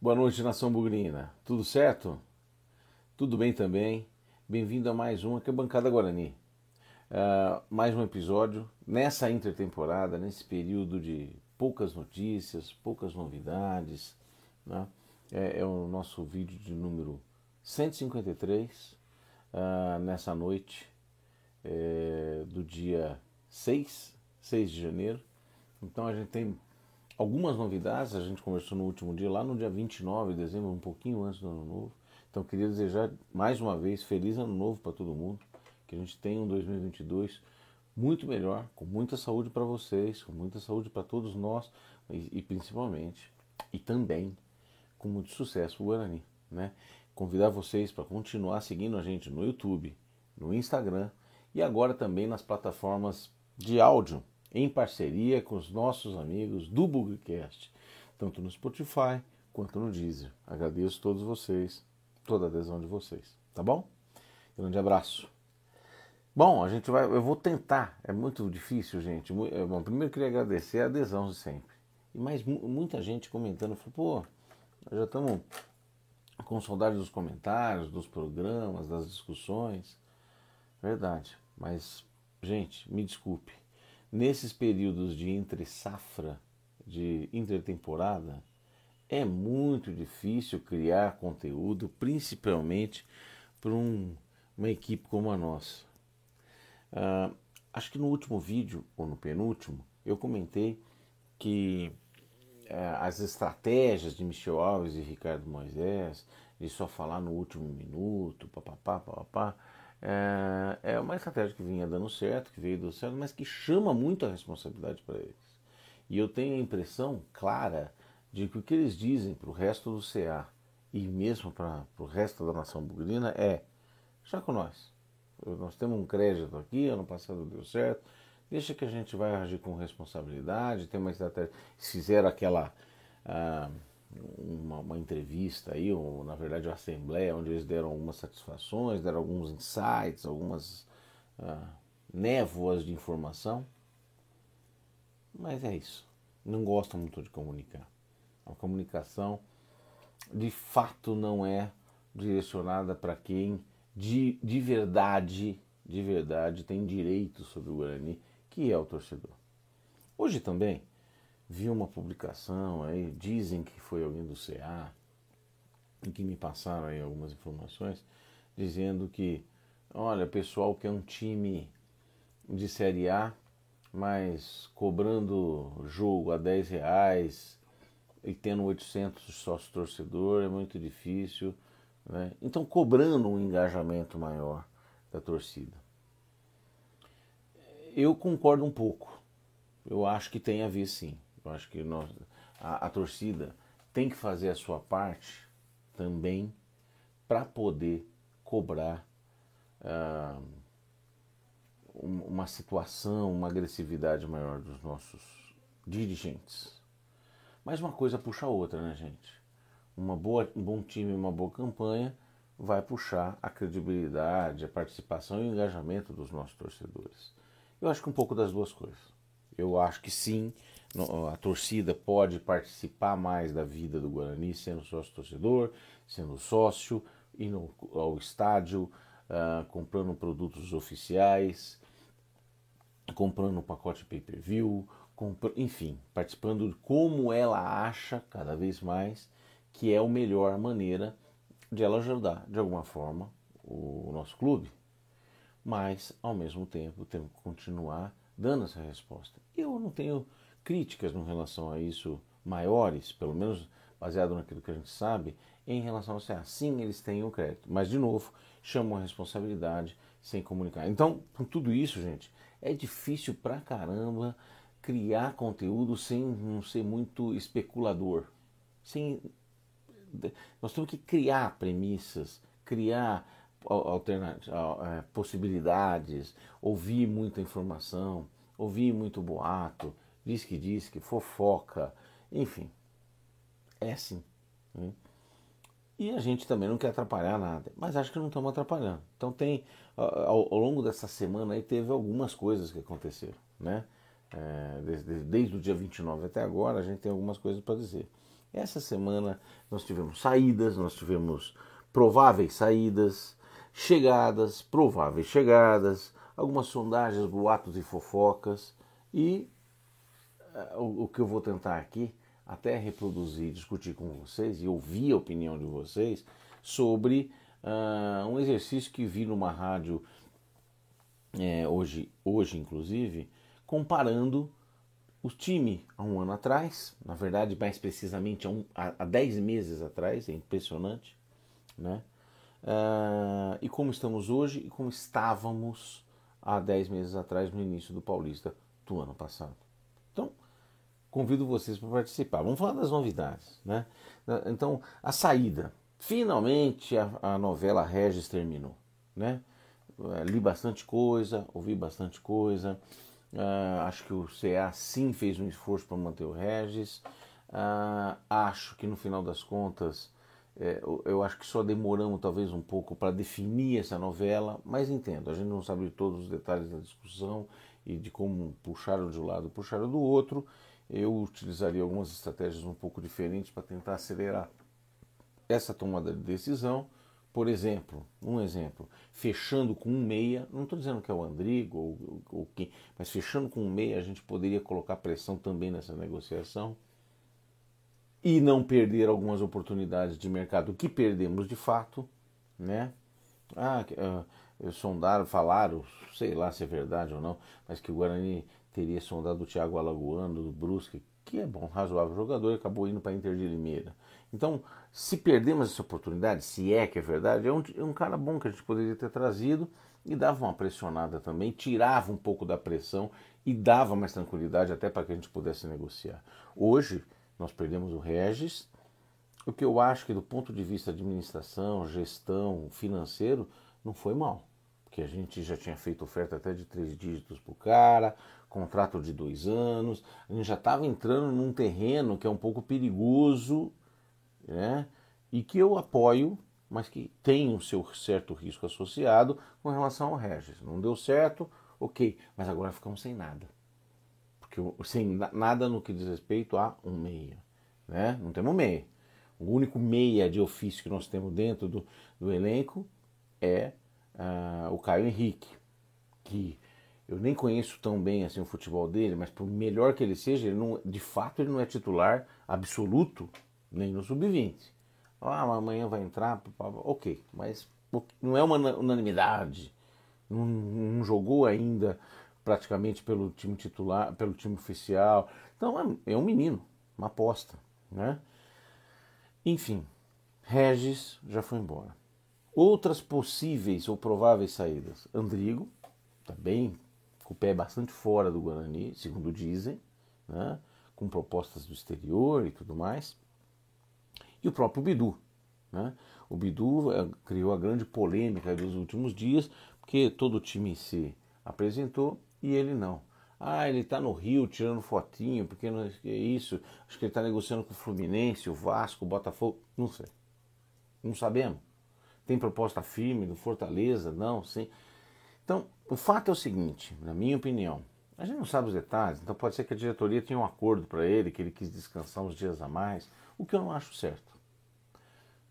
Boa noite, nação bugrina. Tudo certo? Tudo bem também? Bem-vindo a mais um aqui é Bancada Guarani. Uh, mais um episódio nessa intertemporada, nesse período de poucas notícias, poucas novidades. Né? É, é, o nosso vídeo de número 153, uh, nessa noite é, do dia 6, 6 de janeiro. Então a gente tem algumas novidades, a gente conversou no último dia, lá no dia 29 de dezembro, um pouquinho antes do ano novo. Então queria desejar mais uma vez feliz ano novo para todo mundo, que a gente tenha um 2022 muito melhor, com muita saúde para vocês, com muita saúde para todos nós e, e, principalmente e também com muito sucesso o Guarani, né? Convidar vocês para continuar seguindo a gente no YouTube, no Instagram e agora também nas plataformas de áudio em parceria com os nossos amigos do Bugcast, tanto no Spotify quanto no Deezer. Agradeço todos vocês, toda a adesão de vocês, tá bom? Grande abraço. Bom, a gente vai, eu vou tentar, é muito difícil, gente. É, bom, primeiro queria agradecer a adesão de sempre. E mais muita gente comentando, falou, pô, já estamos com saudade dos comentários, dos programas, das discussões. Verdade, mas, gente, me desculpe nesses períodos de entre safra, de intertemporada, é muito difícil criar conteúdo, principalmente para um, uma equipe como a nossa. Uh, acho que no último vídeo, ou no penúltimo, eu comentei que uh, as estratégias de Michel Alves e Ricardo Moisés, de só falar no último minuto, papapá, papapá, é, é uma estratégia que vinha dando certo, que veio dando certo, mas que chama muito a responsabilidade para eles. E eu tenho a impressão clara de que o que eles dizem para o resto do CA e mesmo para o resto da nação bugrina é: já com nós. Nós temos um crédito aqui, ano passado deu certo, deixa que a gente vai agir com responsabilidade, tem uma estratégia. Fizeram aquela. Ah, uma, uma, entrevista aí, ou na verdade uma assembleia, onde eles deram algumas satisfações, deram alguns insights, algumas ah, névoas de informação. Mas é isso. Não gostam muito de comunicar. A comunicação de fato não é direcionada para quem de, de verdade, de verdade tem direito sobre o Guarani, que é o torcedor. Hoje também vi uma publicação aí, dizem que foi alguém do CA, e que me passaram aí algumas informações, dizendo que, olha, pessoal que é um time de Série A, mas cobrando jogo a 10 reais e tendo 800 sócios torcedor é muito difícil. Né? Então, cobrando um engajamento maior da torcida. Eu concordo um pouco. Eu acho que tem a ver sim. Eu acho que nós, a, a torcida tem que fazer a sua parte também para poder cobrar uh, uma situação, uma agressividade maior dos nossos dirigentes. Mas uma coisa puxa a outra, né, gente? Uma boa, um bom time, uma boa campanha vai puxar a credibilidade, a participação e o engajamento dos nossos torcedores. Eu acho que um pouco das duas coisas. Eu acho que sim, a torcida pode participar mais da vida do Guarani, sendo sócio torcedor, sendo sócio, indo ao estádio, uh, comprando produtos oficiais, comprando um pacote pay-per-view, enfim, participando de como ela acha cada vez mais que é a melhor maneira de ela ajudar de alguma forma o nosso clube. Mas, ao mesmo tempo, temos que continuar dando essa resposta. Eu não tenho críticas em relação a isso maiores, pelo menos baseado naquilo que a gente sabe, em relação a se assim eles têm o crédito. Mas, de novo, chamam a responsabilidade sem comunicar. Então, com tudo isso, gente, é difícil pra caramba criar conteúdo sem não ser muito especulador. Sem... Nós temos que criar premissas, criar é, possibilidades, ouvir muita informação, ouvir muito boato, diz que diz que fofoca, enfim, é assim. Né? E a gente também não quer atrapalhar nada, mas acho que não estamos atrapalhando. Então tem, ao, ao, longo dessa semana aí teve algumas coisas que aconteceram, né? É, desde, desde o dia 29 até agora a gente tem algumas coisas para dizer. Essa semana nós tivemos saídas, nós tivemos prováveis saídas, chegadas, prováveis chegadas, algumas sondagens, boatos e fofocas e o, que eu vou tentar aqui até reproduzir, discutir com vocês e ouvir a opinião de vocês sobre uh, um exercício que vi numa rádio é, hoje, hoje inclusive, comparando o time há um ano atrás, na verdade, mais precisamente há, um, há, há dez meses atrás, é impressionante, né? Uh, e como estamos hoje e como estávamos há dez meses atrás, no início do Paulista do ano passado. Convido vocês para participar. Vamos falar das novidades, né? Então, a saída. Finalmente a, a novela Regis terminou, né? Uh, li bastante coisa, ouvi bastante coisa. Uh, acho que o CA sim fez um esforço para manter o Regis. Uh, acho que no final das contas, é, eu, eu, acho que só demoramos talvez um pouco para definir essa novela, mas entendo, a gente não sabe todos os detalhes da discussão e de como puxaram de um lado, puxaram do outro. Eu utilizaria algumas estratégias um pouco diferentes para tentar acelerar essa tomada de decisão por exemplo, um exemplo, fechando com um meia, não estou dizendo que é o Andrigo ou, ou quem, mas fechando com um meia a gente poderia colocar pressão também nessa negociação e não perder algumas oportunidades de mercado que perdemos de fato, né? Ah, uh, sondaram, falaram, sei lá se é verdade ou não, mas que o Guarani teria sondado o Thiago Alagoano do Brusque, que é bom, razoável jogador, e acabou indo para Inter de Limeira. Então, se perdemos essa oportunidade, se é que é verdade, é um, é um cara bom que a gente poderia ter trazido e dava uma pressionada também, tirava um pouco da pressão e dava mais tranquilidade até para que a gente pudesse negociar. Hoje, nós perdemos o Regis, o que eu acho que do ponto de vista administração, gestão, financeiro, não foi mal. Porque a gente já tinha feito oferta até de três dígitos para o cara, contrato de dois anos, a gente já estava entrando num terreno que é um pouco perigoso né? e que eu apoio, mas que tem um seu certo risco associado com relação ao Regis. Não deu certo, ok, mas agora ficamos sem nada. Porque sem nada no que diz respeito a um meia. Né? Não temos meia. O único meia de ofício que nós temos dentro do, do elenco é uh, o Caio Henrique, que eu nem conheço tão bem assim o futebol dele, mas por melhor que ele seja, ele não, de fato ele não é titular absoluto nem no sub-20. Ah, amanhã vai entrar, ok, mas não é uma unanimidade. Não, não, jogou ainda praticamente pelo time titular, pelo time oficial. Então é, é um menino, uma aposta, né? Enfim, Regis já foi embora. Outras possíveis ou prováveis saídas. Andrigo, também com o pé bastante fora do Guarani, segundo dizem, né? com propostas do exterior e tudo mais e o próprio Bidu. Né? O Bidu eh, criou a grande polêmica dos últimos dias, porque todo o time se apresentou e ele não. Ah, ele está no Rio tirando fotinho, porque não é isso. Acho que ele está negociando com o Fluminense, o Vasco, o Botafogo. Não sei. Não sabemos. Tem proposta firme do Fortaleza? Não, sim. Então, o fato é o seguinte, na minha opinião, a gente não sabe os detalhes, então pode ser que a diretoria tenha um acordo para ele, que ele quis descansar uns dias a mais, o que eu não acho certo.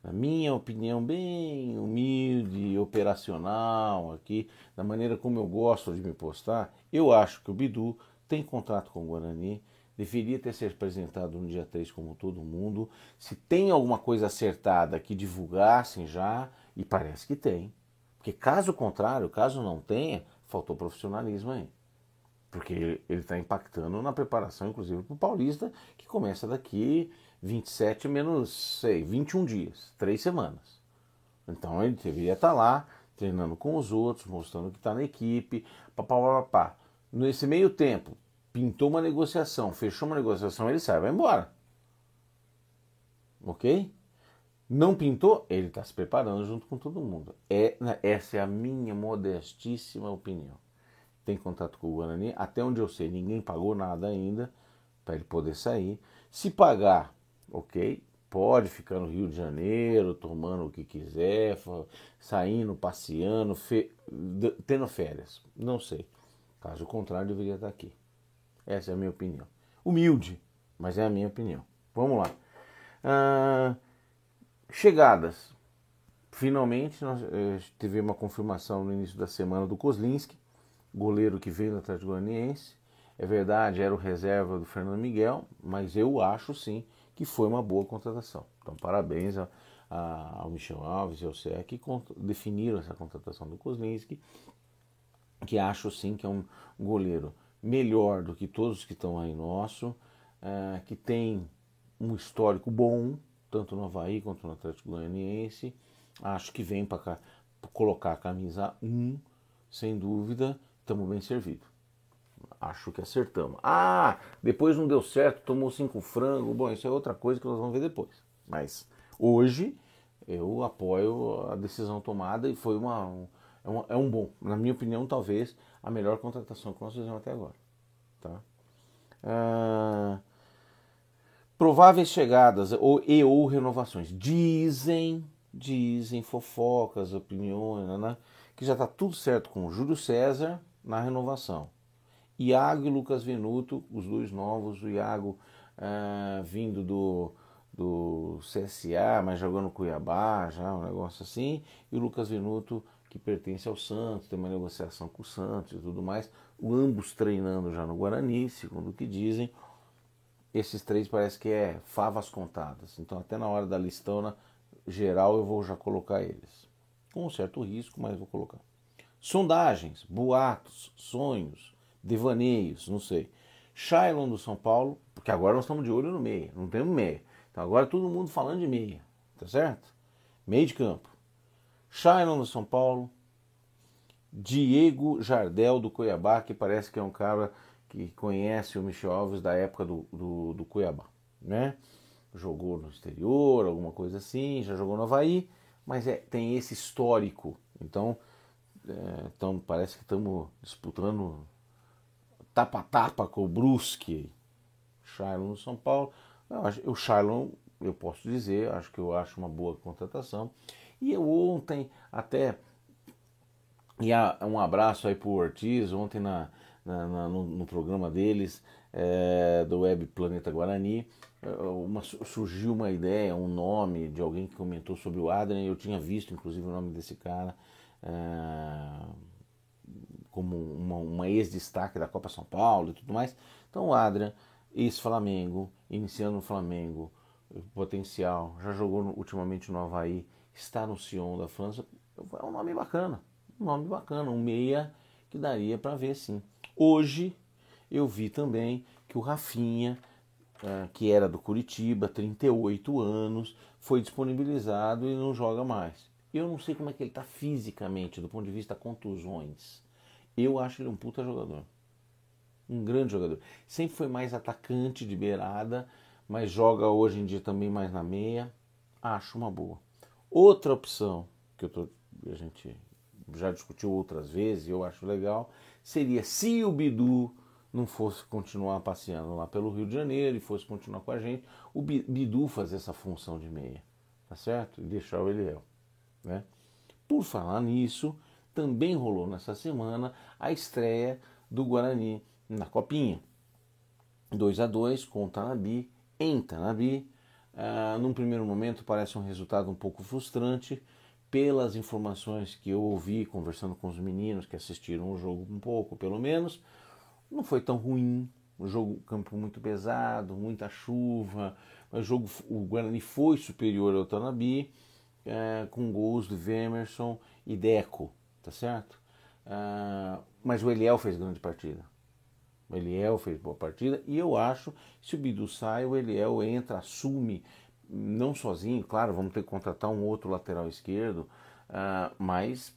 Na minha opinião, bem humilde operacional aqui, da maneira como eu gosto de me postar, eu acho que o Bidu tem contrato com o Guarani, deveria ter se apresentado no dia 3 como todo mundo. Se tem alguma coisa acertada que divulgassem já, e parece que tem. Porque caso contrário, caso não tenha, faltou profissionalismo aí. Porque ele está impactando na preparação, inclusive, para o Paulista, que começa daqui 27 menos, sei, 21 dias, três semanas. Então ele deveria estar lá, treinando com os outros, mostrando que está na equipe, papapá. Nesse meio tempo, pintou uma negociação, fechou uma negociação, ele sai, vai embora. Ok? Não pintou, ele está se preparando junto com todo mundo. É, né, essa é a minha modestíssima opinião. Tem contato com o Guarani, até onde eu sei, ninguém pagou nada ainda para ele poder sair. Se pagar, ok? Pode ficar no Rio de Janeiro, tomando o que quiser, saindo, passeando, fe... tendo férias. Não sei. Caso contrário, deveria estar aqui. Essa é a minha opinião. Humilde, mas é a minha opinião. Vamos lá. Ah, chegadas. Finalmente, nós eh, uma confirmação no início da semana do Kozlinski, goleiro que veio do Atlético Goianiense. É verdade, era o reserva do Fernando Miguel, mas eu acho sim que foi uma boa contratação. Então, parabéns a, a, ao Michel Alves e ao CE que definiram essa contratação do Kozlinski, que acho sim que é um goleiro melhor do que todos que estão aí nosso, é, que tem um histórico bom, tanto no Havaí quanto no Atlético Goianiense. Acho que vem para colocar a camisa 1, sem dúvida, estamos bem servidos. Acho que acertamos. Ah, depois não deu certo, tomou cinco frangos. Bom, isso é outra coisa que nós vamos ver depois. Mas hoje eu apoio a decisão tomada e foi uma, um, é, um, é um bom, na minha opinião, talvez a melhor contratação que nós fizemos até agora. Tá? Ah, prováveis chegadas ou, e ou renovações. Dizem, dizem, fofocas, opiniões, né, que já está tudo certo com o Júlio César na renovação. Iago e Lucas Venuto, os dois novos, o Iago ah, vindo do, do CSA, mas jogando Cuiabá, já um negócio assim, e o Lucas Venuto, que pertence ao Santos, tem uma negociação com o Santos e tudo mais, ambos treinando já no Guarani, segundo o que dizem. Esses três parece que é favas contadas, então até na hora da listona geral eu vou já colocar eles. Com um certo risco, mas vou colocar. Sondagens, boatos, sonhos, devaneios, não sei. Shailon do São Paulo, porque agora nós estamos de olho no meia, não temos meia. Então agora todo mundo falando de meia, tá certo? Meio de campo. Shailon do São Paulo, Diego Jardel do Cuiabá, que parece que é um cara que conhece o Michel Alves da época do, do, do Cuiabá, né? Jogou no exterior, alguma coisa assim, já jogou no Havaí, mas é, tem esse histórico. Então, é, parece que estamos disputando tapa-tapa com o Brusque, Shailon no São Paulo. o Shailon, eu posso dizer, acho que eu acho uma boa contratação. E eu ontem até e um abraço aí pro Ortiz, ontem na, na, na no, no, programa deles, é, do Web Planeta Guarani, é, uma, surgiu uma ideia, um nome de alguém que comentou sobre o Adrian, eu tinha visto inclusive o nome desse cara. É, como uma, uma ex-destaque da Copa São Paulo e tudo mais. Então o Adrian, ex-Flamengo, iniciando no Flamengo, potencial, já jogou no, ultimamente no Havaí, está no Sion da França, é um nome bacana, um nome bacana, um meia que daria para ver sim. Hoje eu vi também que o Rafinha, é, que era do Curitiba, 38 anos, foi disponibilizado e não joga mais. Eu não sei como é que ele está fisicamente, do ponto de vista contusões. Eu acho ele um puta jogador. Um grande jogador. Sempre foi mais atacante de beirada, mas joga hoje em dia também mais na meia. Acho uma boa. Outra opção que eu tô, a gente já discutiu outras vezes e eu acho legal seria se o Bidu não fosse continuar passeando lá pelo Rio de Janeiro e fosse continuar com a gente, o Bidu fazer essa função de meia, tá certo? E deixar o Eliel, né? Por falar nisso, também rolou nessa semana a estreia do Guarani na Copinha. 2 a 2 com o Tanabi em Tanabi. Ah, num primeiro momento parece um resultado um pouco frustrante, pelas informações que eu ouvi conversando com os meninos que assistiram o jogo um pouco, pelo menos, não foi tão ruim. O jogo campo muito pesado, muita chuva, o jogo o Guarani foi superior ao Tanabi, é, com gols de Vemerson e Deco tá certo? Uh, mas o Eliel fez grande partida. O Eliel fez boa partida e eu acho se o Bidu sai, o Eliel entra, assume, não sozinho, claro, vamos ter que contratar um outro lateral esquerdo, uh, mas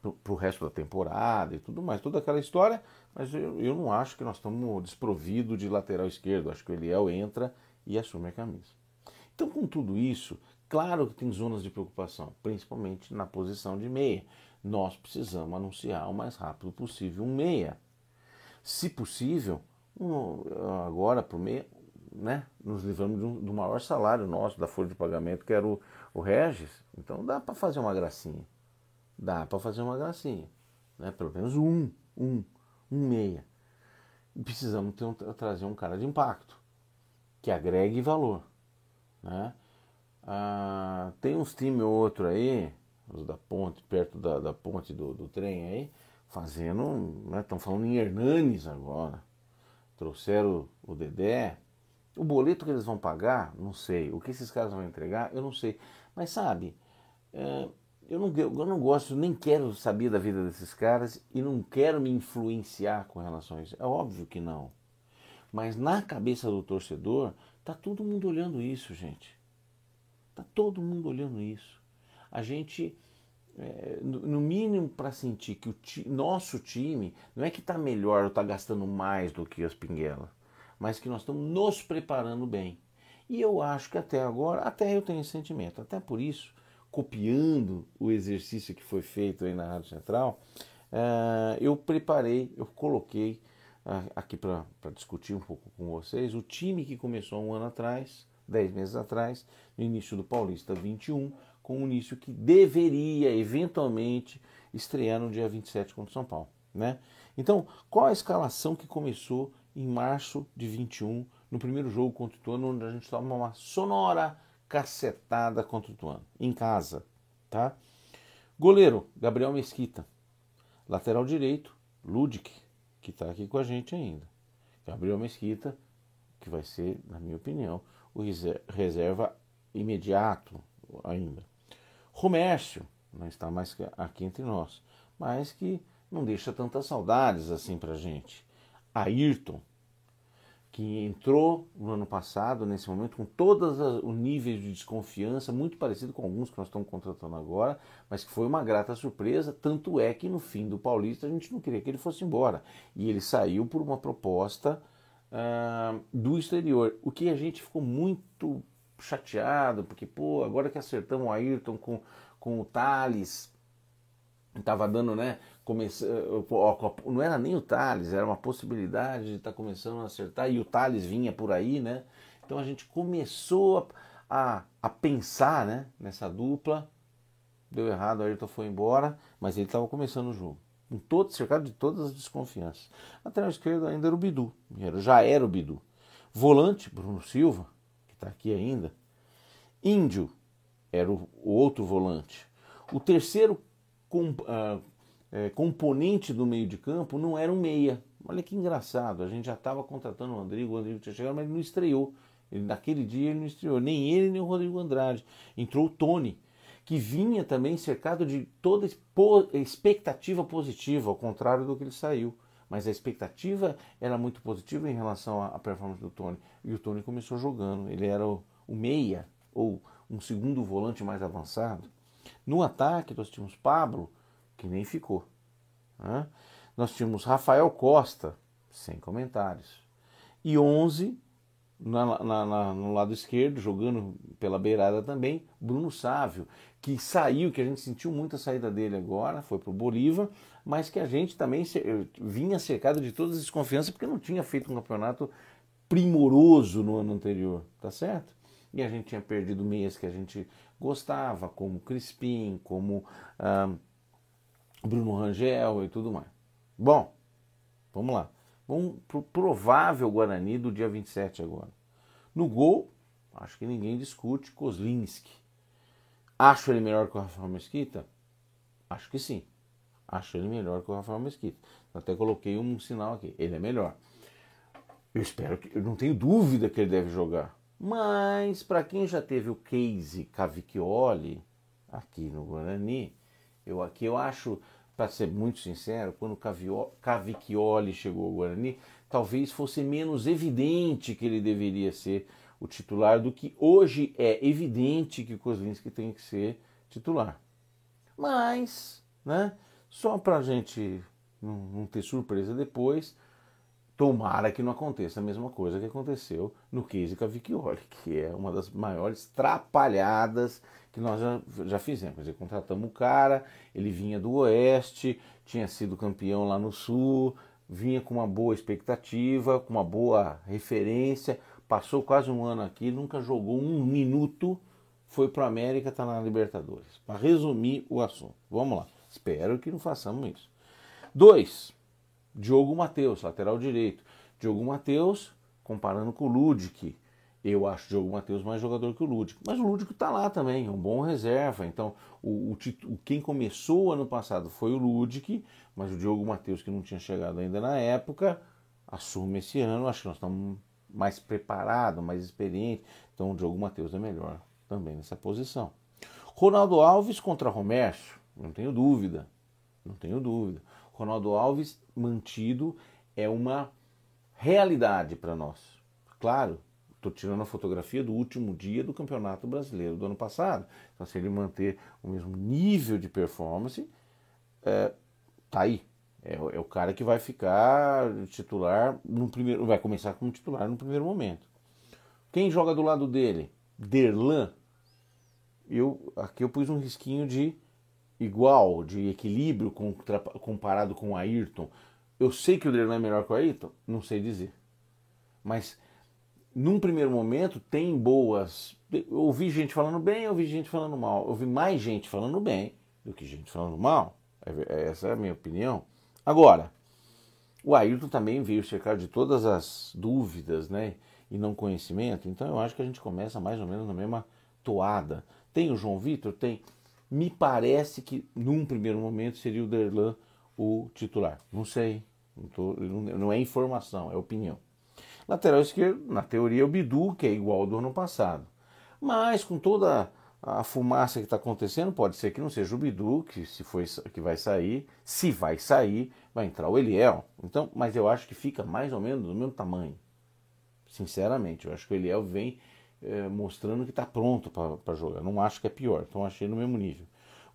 para o resto da temporada e tudo mais, toda aquela história, mas eu, eu não acho que nós estamos desprovidos de lateral esquerdo, acho que o Eliel entra e assume a camisa. Então, com tudo isso, claro que tem zonas de preocupação, principalmente na posição de meia nós precisamos anunciar o mais rápido possível um meia. Se possível, um, agora para o meia, né, nos livramos do, do, maior salário nosso, da folha de pagamento, que era o, o Regis. Então dá para fazer uma gracinha. Dá para fazer uma gracinha. Né? Pelo menos um, um, um meia. Precisamos ter um, trazer um cara de impacto, que agregue valor. Né? Ah, tem uns times ou outro aí, os da ponte, perto da, da ponte do, do trem aí, fazendo. Estão né, falando em Hernanes agora. Trouxeram o Dedé. O boleto que eles vão pagar, não sei. O que esses caras vão entregar, eu não sei. Mas sabe, é, eu, não, eu não gosto, nem quero saber da vida desses caras e não quero me influenciar com relação a isso. É óbvio que não. Mas na cabeça do torcedor, tá todo mundo olhando isso, gente. Tá todo mundo olhando isso. A gente, é, no mínimo, para sentir que o ti, nosso time não é que está melhor ou está gastando mais do que as pinguelas, mas que nós estamos nos preparando bem. E eu acho que até agora, até eu tenho esse sentimento. Até por isso, copiando o exercício que foi feito aí na Rádio Central, uh, eu preparei, eu coloquei uh, aqui para discutir um pouco com vocês o time que começou um ano atrás, dez meses atrás, no início do Paulista 21, com o início que deveria eventualmente estrear no dia 27 contra o São Paulo. Né? Então, qual a escalação que começou em março de 21, no primeiro jogo contra o Ituano, onde a gente toma uma sonora cacetada contra o Ituano, em casa, tá? Goleiro, Gabriel Mesquita. Lateral direito, Ludic, que está aqui com a gente ainda. Gabriel Mesquita, que vai ser, na minha opinião, o reserva imediato ainda. Romércio, não está mais aqui entre nós, mas que não deixa tantas saudades assim pra gente. Ayrton, que entrou no ano passado, nesse momento, com todos os níveis de desconfiança, muito parecido com alguns que nós estamos contratando agora, mas que foi uma grata surpresa. Tanto é que no fim do Paulista a gente não queria que ele fosse embora. E ele saiu por uma proposta uh, do exterior, o que a gente ficou muito chateado, porque, pô, agora que acertamos o Ayrton com, com o Thales, estava dando, né? Comece... Não era nem o Thales, era uma possibilidade de estar tá começando a acertar, e o Thales vinha por aí, né? Então a gente começou a, a pensar né, nessa dupla. Deu errado, o Ayrton foi embora, mas ele estava começando o jogo. Com todo, cercado de todas as desconfianças. Lateral esquerdo ainda era o Bidu, já era o Bidu. Volante, Bruno Silva, que está aqui ainda. Índio era o, o outro volante. O terceiro com, uh, é, componente do meio de campo não era um meia. Olha que engraçado, a gente já estava contratando o Rodrigo, o Rodrigo tinha chegado, mas ele não estreou. Ele, naquele dia ele não estreou, nem ele nem o Rodrigo Andrade. Entrou o Tony, que vinha também cercado de toda expectativa positiva, ao contrário do que ele saiu. Mas a expectativa era muito positiva em relação à performance do Tony. E o Tony começou jogando, ele era o, o meia, ou um segundo volante mais avançado. No ataque, nós tínhamos Pablo, que nem ficou. Né? Nós tínhamos Rafael Costa, sem comentários. E 11 na, na, na, no lado esquerdo, jogando pela beirada também, Bruno Sávio, que saiu, que a gente sentiu muita saída dele agora, foi para o Bolívar, mas que a gente também vinha cercado de todas as desconfianças porque não tinha feito um campeonato primoroso no ano anterior, tá certo? E a gente tinha perdido meias que a gente gostava, como Crispim, como ah, Bruno Rangel e tudo mais. Bom, vamos lá. Vamos pro provável Guarani do dia 27 agora. No gol, acho que ninguém discute, Kozlinski. Acho ele melhor que o Rafael Mesquita? Acho que sim. Acho ele melhor que o Rafael Mesquita. Até coloquei um sinal aqui. Ele é melhor. Eu espero que. Eu não tenho dúvida que ele deve jogar. Mas, para quem já teve o case Cavicchioli aqui no Guarani, eu aqui eu acho, para ser muito sincero, quando o Cavicchioli chegou ao Guarani, talvez fosse menos evidente que ele deveria ser o titular do que hoje é evidente que o Kozlinski tem que ser titular. Mas, né, só para a gente não ter surpresa depois, Tomara que não aconteça a mesma coisa que aconteceu no case Cavicchioli, que é uma das maiores trapalhadas que nós já, já fizemos. Quer dizer, contratamos o cara, ele vinha do Oeste, tinha sido campeão lá no Sul, vinha com uma boa expectativa, com uma boa referência, passou quase um ano aqui, nunca jogou um minuto, foi para a América, está na Libertadores. Para resumir o assunto, vamos lá. Espero que não façamos isso. Dois, Diogo Matheus, lateral direito. Diogo Matheus, comparando com o Ludic, Eu acho o Diogo Matheus mais jogador que o Lúdico. Mas o Lúdico está lá também, é um bom reserva. Então, o, o, quem começou ano passado foi o Ludic, mas o Diogo Matheus, que não tinha chegado ainda na época, assume esse ano. Acho que nós estamos mais preparados, mais experientes. Então, o Diogo Matheus é melhor também nessa posição. Ronaldo Alves contra Romércio, não tenho dúvida. Não tenho dúvida. Ronaldo Alves mantido é uma realidade para nós. Claro, estou tirando a fotografia do último dia do Campeonato Brasileiro do ano passado. Então, se ele manter o mesmo nível de performance, é, tá aí. É, é, o cara que vai ficar titular no primeiro, vai começar como titular no primeiro momento. Quem joga do lado dele? Derlan. Eu aqui eu pus um risquinho de igual, de equilíbrio comparado com o Ayrton. Eu sei que o Derlan é melhor que o Ayrton, não sei dizer. Mas num primeiro momento, tem boas. Eu ouvi gente falando bem, eu ouvi gente falando mal. Eu ouvi mais gente falando bem do que gente falando mal. É é, essa é a minha opinião. Agora, o Ayrton também veio cercado de todas as dúvidas né, e não conhecimento, então eu acho que a gente começa mais ou menos na mesma toada. Tem o João Vitor? Tem. Me parece que num primeiro momento seria o Derlan o titular. Não sei, não, tô, não é informação, é opinião. Lateral esquerdo, na teoria, o Bidu, que é igual ao do ano passado. Mas com toda a fumaça que está acontecendo, pode ser que não seja o Bidu que, se foi, que vai sair. Se vai sair, vai entrar o Eliel. Então, mas eu acho que fica mais ou menos do mesmo tamanho. Sinceramente, eu acho que o Eliel vem é, mostrando que está pronto para jogar. Não acho que é pior, então achei no mesmo nível.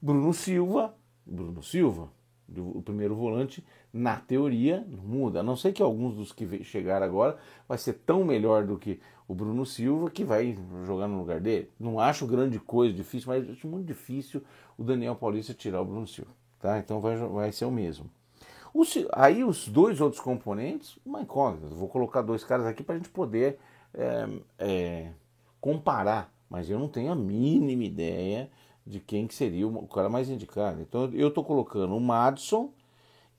Bruno Silva, Bruno Silva, o primeiro volante, na teoria, não muda. A não ser que alguns dos que chegaram agora vai ser tão melhor do que o Bruno Silva que vai jogar no lugar dele. Não acho grande coisa, difícil, mas acho muito difícil o Daniel Paulista tirar o Bruno Silva. Tá? Então vai, vai ser o mesmo. Aí os dois outros componentes, uma incógnita. Vou colocar dois caras aqui para a gente poder é, é, comparar, mas eu não tenho a mínima ideia de quem que seria o cara mais indicado. Então eu estou colocando o Madison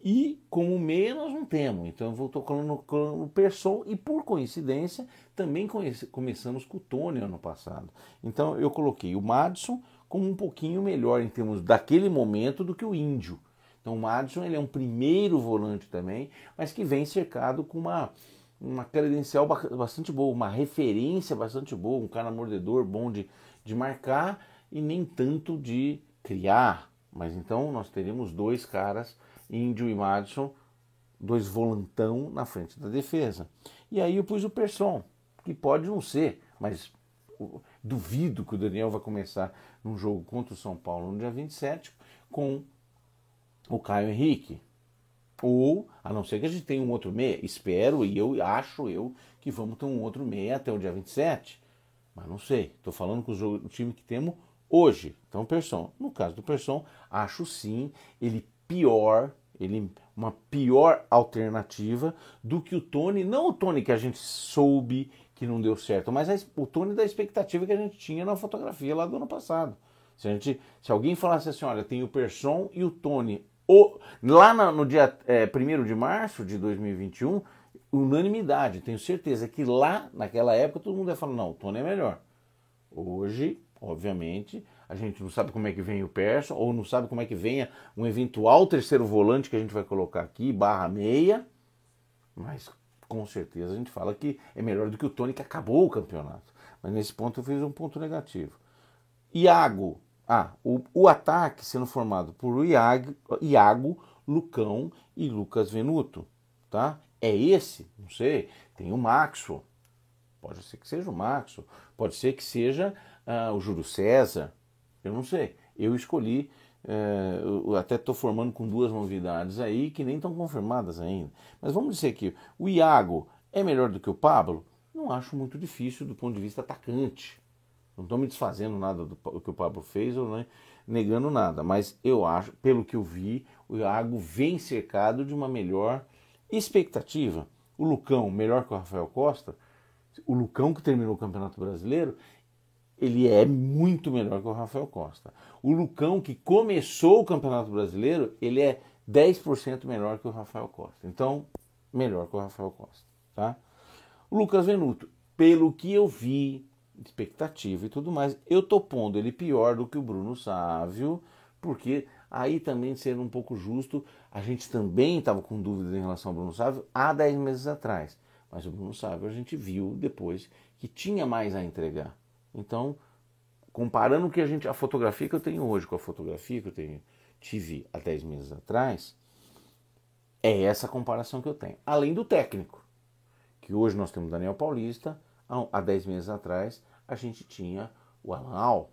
e como meia nós não temos. Então eu estou colocando o Persson e por coincidência também conhece, começamos com o Tony ano passado. Então eu coloquei o Madison como um pouquinho melhor em termos daquele momento do que o Índio. Então o Madison ele é um primeiro volante também, mas que vem cercado com uma uma credencial bastante boa, uma referência bastante boa, um cara mordedor bom de, de marcar e nem tanto de criar. Mas então nós teríamos dois caras, Índio e Madison, dois volantão na frente da defesa. E aí eu pus o Persson, que pode não ser, mas duvido que o Daniel vai começar num jogo contra o São Paulo no dia 27 com o Caio Henrique. Ou, a não ser que a gente tenha um outro meia, espero e eu acho eu que vamos ter um outro meia até o dia 27. Mas não sei, estou falando com o time que temos hoje. Então, Persson, no caso do Persson, acho sim ele pior, ele uma pior alternativa do que o Tony, não o Tony que a gente soube que não deu certo, mas a, o Tony da expectativa que a gente tinha na fotografia lá do ano passado. Se, a gente, se alguém falasse assim, olha, tem o Persson e o Tony, o, lá no, dia é, 1 de março de 2021, unanimidade, tenho certeza que lá, naquela época, todo mundo ia falar, não, o Tony é melhor. Hoje, obviamente, a gente não sabe como é que vem o Persson, ou não sabe como é que venha um eventual terceiro volante que a gente vai colocar aqui, barra meia, mas com certeza a gente fala que é melhor do que o Tony que acabou o campeonato. Mas nesse ponto eu fiz um ponto negativo. Iago, ah, o, o ataque sendo formado por Iago, Iago, Lucão e Lucas Venuto, tá? É esse? Não sei. Tem o Maxwell. Pode ser que seja o Maxwell. Pode ser que seja ah, o Júlio César, eu não sei. Eu escolhi, é, eu até estou formando com duas novidades aí que nem estão confirmadas ainda. Mas vamos dizer que o Iago é melhor do que o Pablo? Não acho muito difícil do ponto de vista atacante. Não estou me desfazendo nada do que o Pablo fez ou né, negando nada, mas eu acho, pelo que eu vi, o Iago vem cercado de uma melhor expectativa. O Lucão, melhor que o Rafael Costa, o Lucão que terminou o Campeonato Brasileiro, ele é muito melhor que o Rafael Costa. O Lucão, que começou o Campeonato Brasileiro, ele é 10% melhor que o Rafael Costa. Então, melhor que o Rafael Costa. Tá? O Lucas Venuto pelo que eu vi, expectativa e tudo mais, eu tô pondo ele pior do que o Bruno Sávio, porque aí também sendo um pouco justo, a gente também estava com dúvidas em relação ao Bruno Sávio há 10 meses atrás. Mas o Bruno Sávio a gente viu depois que tinha mais a entregar. Então, comparando o que a gente, a fotografia que eu tenho hoje com a fotografia que eu tenho, tive há 10 meses atrás, é essa comparação que eu tenho. Além do técnico, que hoje nós temos Daniel Paulista, há 10 meses atrás a gente tinha o Alan Al.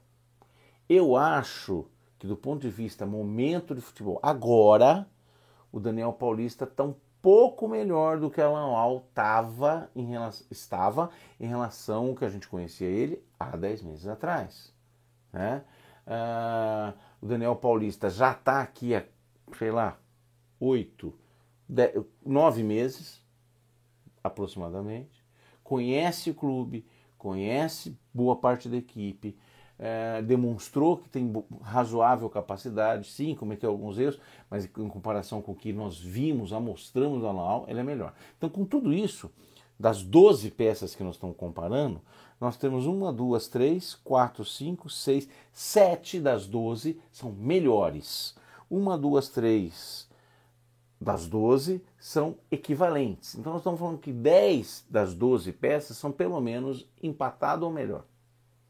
Eu acho que do ponto de vista momento de futebol, agora o Daniel Paulista está um pouco melhor do que o Alan Al tava em relação, estava em relação ao que a gente conhecia ele há 10 meses atrás. Né? Uh, o Daniel Paulista já está aqui há, sei lá, 8, 9 meses aproximadamente conhece o clube, conhece boa parte da equipe, é, demonstrou que tem razoável capacidade, sim, cometeu alguns erros, mas em comparação com o que nós vimos, amostramos na Laal, ele é melhor. Então, com tudo isso, das 12 peças que nós estamos comparando, nós temos uma, duas, três, quatro, cinco, seis, sete das 12 são melhores. Uma, duas, três, das 12 são equivalentes. Então nós estamos falando que 10 das 12 peças são pelo menos empatado ou melhor.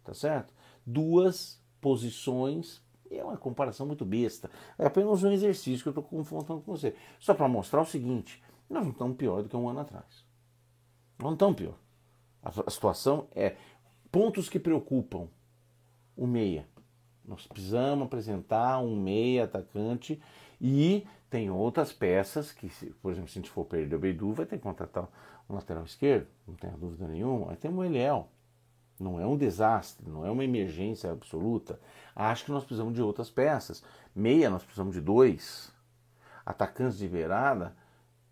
Tá certo? Duas posições é uma comparação muito besta. É apenas um exercício que eu estou confrontando com você. Só para mostrar o seguinte: nós não estamos pior do que um ano atrás. Não estamos pior. A situação é pontos que preocupam o meia. Nós precisamos apresentar um meia atacante e tem outras peças que, por exemplo, se a gente for perder o Beidu, vai ter que contratar um lateral esquerdo, não tenha dúvida nenhuma. Aí tem o Eliel. Não é um desastre, não é uma emergência absoluta. Acho que nós precisamos de outras peças. Meia, nós precisamos de dois. Atacantes de beirada,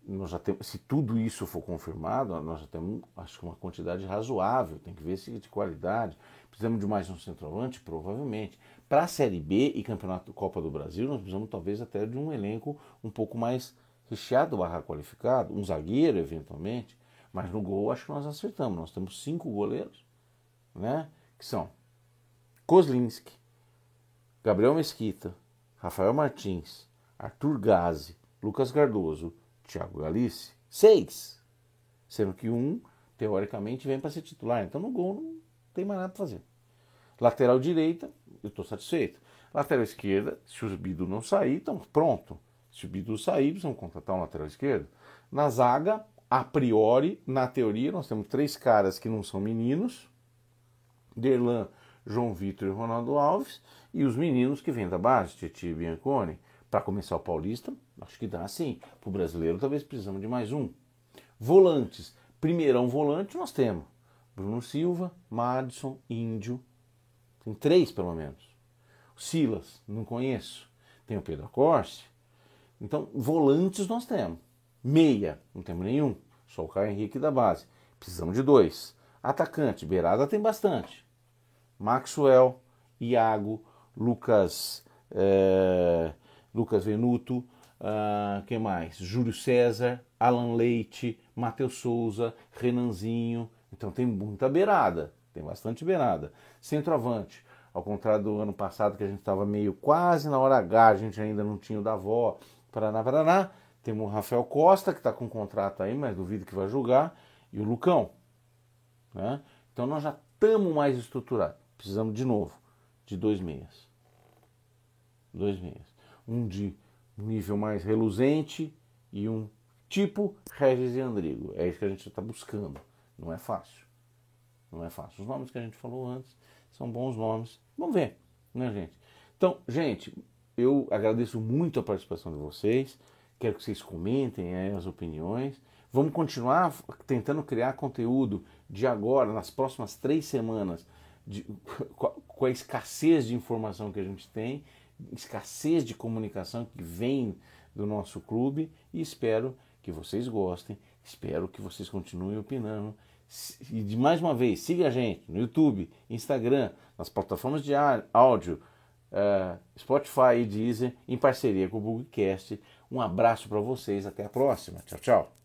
nós já temos, se tudo isso for confirmado, nós já temos, acho que uma quantidade razoável. Tem que ver se de qualidade. Precisamos de mais um centroavante? Provavelmente. Para a Série B e Campeonato Copa do Brasil, nós precisamos talvez até de um elenco um pouco mais recheado barra qualificado, um zagueiro eventualmente, mas no gol acho que nós acertamos. Nós temos cinco goleiros, né? Que são Kozlinski, Gabriel Mesquita, Rafael Martins, Arthur Gazi, Lucas Cardoso, Thiago Galice. Seis! Sendo que um, teoricamente, vem para ser titular. Então no gol não tem mais nada para fazer. Lateral direita, eu estou satisfeito. Lateral esquerda, se o Bidu não sair, então pronto. Se o Bidu sair, precisamos contratar um lateral esquerdo. Na zaga, a priori, na teoria, nós temos três caras que não são meninos: Derlan, João Vitor e Ronaldo Alves, e os meninos que vêm da base, Titi e Bianconi. Para começar o Paulista, acho que dá sim. Para o brasileiro, talvez precisamos de mais um. Volantes. Primeirão volante nós temos Bruno Silva, Madison, Índio, tem três, pelo menos. Silas, não conheço. Tem o Pedro Corse. Então, volantes nós temos. Meia, não temos nenhum. Só o Caio Henrique da base. Precisamos de dois. Atacante, beirada tem bastante. Maxwell, Iago, Lucas, é, Lucas Venuto, uh, quem mais? Júlio César, Alan Leite, Matheus Souza, Renanzinho. Então tem muita beirada. Tem bastante beirada. Centroavante, ao contrário do ano passado que a gente estava meio quase na hora H, a gente ainda não tinha o Davó, Paraná, Paraná. Temos o Rafael Costa, que está com contrato aí, mas duvido que vai jogar, e o Lucão. Né? Então nós já estamos mais estruturados. Precisamos de novo de dois meias. Dois meias. Um de nível mais reluzente e um tipo Regis e Andrigo. É isso que a gente está buscando. Não é fácil. Não é fácil. Os nomes que a gente falou antes são bons nomes. Vamos ver, né, gente? Então, gente, eu agradeço muito a participação de vocês. Quero que vocês comentem aí as opiniões. Vamos continuar tentando criar conteúdo de agora, nas próximas três semanas, de, com a escassez de informação que a gente tem, escassez de comunicação que vem do nosso clube e espero que vocês gostem, espero que vocês continuem opinando e de mais uma vez, siga a gente no YouTube, Instagram, nas plataformas de áudio, uh, Spotify e Deezer, em parceria com o Bugcast. Um abraço para vocês, até a próxima. Tchau, tchau.